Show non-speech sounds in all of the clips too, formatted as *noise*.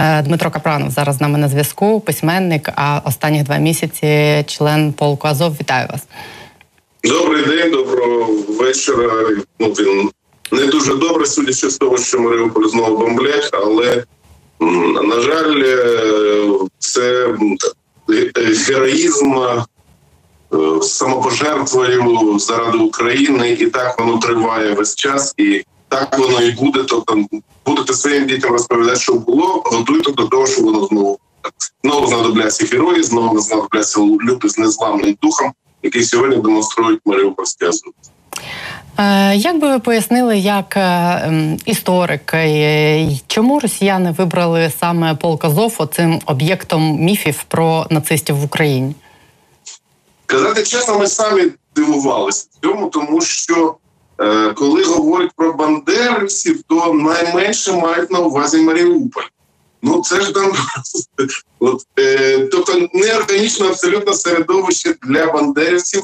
Е, Дмитро Капранов зараз з нами на зв'язку, письменник, а останніх два місяці член полку Азов. Вітаю вас. Добрий день, доброго вечора. Ну він не дуже добре, судячи з того, що Маріуполь знову бомблять, але на жаль, е, це героїзм е, самопожертвою заради України, і так воно триває весь час, і так воно і буде. Тобто будете своїм дітям розповідати, що було, готуйте до того, що воно знову знову знадобляться герої, знову знадобляться люди з незламним духом, які сьогодні демонструють Маріупольське Азов. Е, як би ви пояснили, як е, історик, е, чому росіяни вибрали саме полк Азов оцим об'єктом міфів про нацистів в Україні? Казати чесно, ми самі дивувалися цьому, тому що коли говорять про бандерівців, то найменше мають на увазі Маріуполь. Ну це ж там *laughs* от, е, тобто неорганічне абсолютно середовище для бандерівців.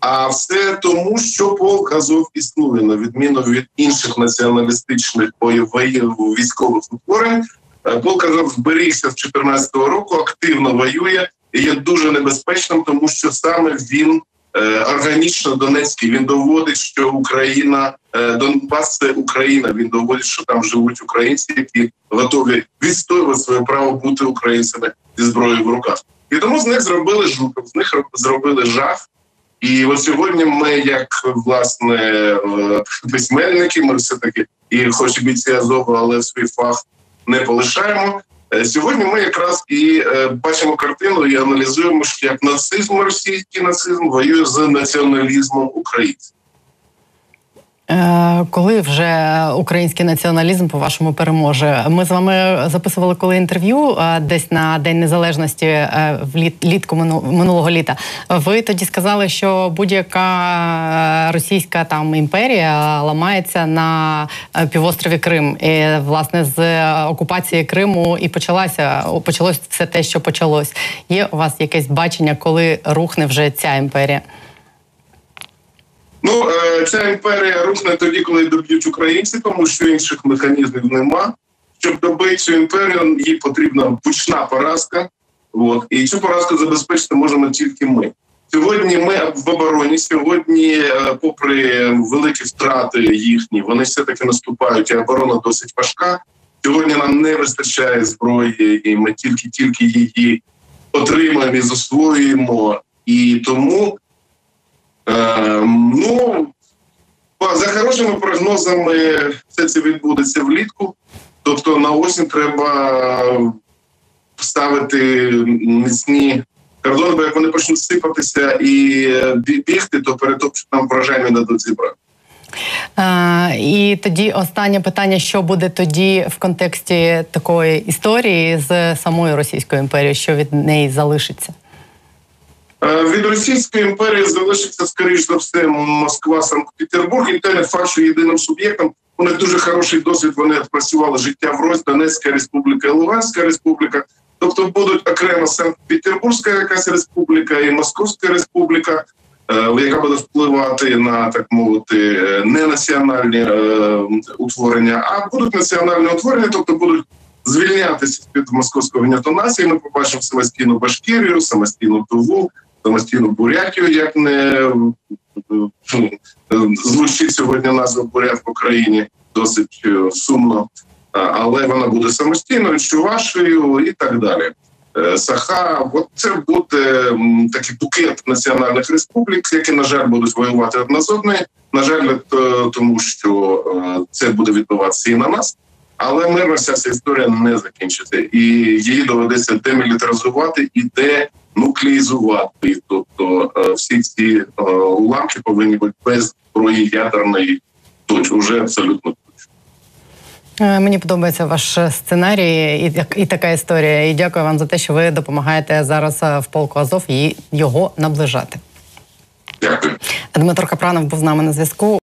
А все тому, що полк Азов існує на відміну від інших націоналістичних бойових військових утворень. Е, полк Азов зберігся з 2014 року, активно воює і є дуже небезпечним, тому що саме він е, органічно Донецький. Він доводить, що Україна е, Донбас це Україна. Він доводить, що там живуть українці, які готові відстоювати своє право бути українцями зі зброєю в руках. І тому з них зробили жук, з них зробили жах. І от сьогодні ми, як власне е, письменники, ми все таки і хоч бійці Азову, але свій фах не полишаємо. Е, сьогодні ми якраз і е, бачимо картину і аналізуємо, як нацизм, російський нацизм воює з націоналізмом українців. Е, коли вже український націоналізм по вашому переможе? Ми з вами записували коли інтерв'ю е, десь на День Незалежності е, в літ, літку минулого літа. Ви тоді сказали, що будь-яка російська там імперія ламається на півострові Крим, і власне з окупації Криму і почалася почалось все те, що почалось. Є у вас якесь бачення, коли рухне вже ця імперія? Ця імперія рухне тоді, коли доб'ють українці, тому що інших механізмів нема. Щоб добити цю імперію, їй потрібна гучна поразка. От і цю поразку забезпечити можемо тільки ми. Сьогодні ми в обороні. Сьогодні, е, попри великі втрати їхні, вони все таки наступають. і Оборона досить важка. Сьогодні нам не вистачає зброї, і ми тільки тільки її отримаємо і засвоюємо. І тому Е, ну за хорошими прогнозами, все це відбудеться влітку. Тобто на осінь треба ставити міцні кордони, бо як вони почнуть сипатися і бігти, то перетопчуть нам вражання дадуть зібрати. А, І тоді останнє питання: що буде тоді в контексті такої історії з самою Російською імперією, що від неї залишиться? Е, від Російської імперії залишиться скоріш за все Москва, Санкт-Петербург. І те не факт, що єдиним суб'єктом у них дуже хороший досвід. Вони відпрацювали життя в Рось, Донецька Республіка і Луганська Республіка. Тобто будуть окремо Санкт-Петербурзька якась республіка і Московська Республіка, е, яка буде впливати на так мовити не національні е, утворення, а будуть національні утворення, тобто будуть. Звільнятися від московського нації, ми побачимо самостійну Башкірію, самостійну Туву, самостійну Бурятію, як не ну, звучить сьогодні назва Бурят в Україні досить е, сумно, але вона буде самостійною, Чувашею і так далі. Е, Саха, от це буде такий букет національних республік, які на жаль будуть воювати одна з одної. На жаль, е, тому що це буде відбуватися і на нас. Але мирна вся ця історія не закінчиться, і її доведеться демілітаризувати і денуклеїзувати. Тобто е, всі ці е, уламки повинні бути без зброї ядерної точно вже абсолютно. Е, мені подобається ваш сценарій і і така історія. І дякую вам за те, що ви допомагаєте зараз в полку Азов і його наближати. Дякую. Дмитро Капранов був з нами на зв'язку.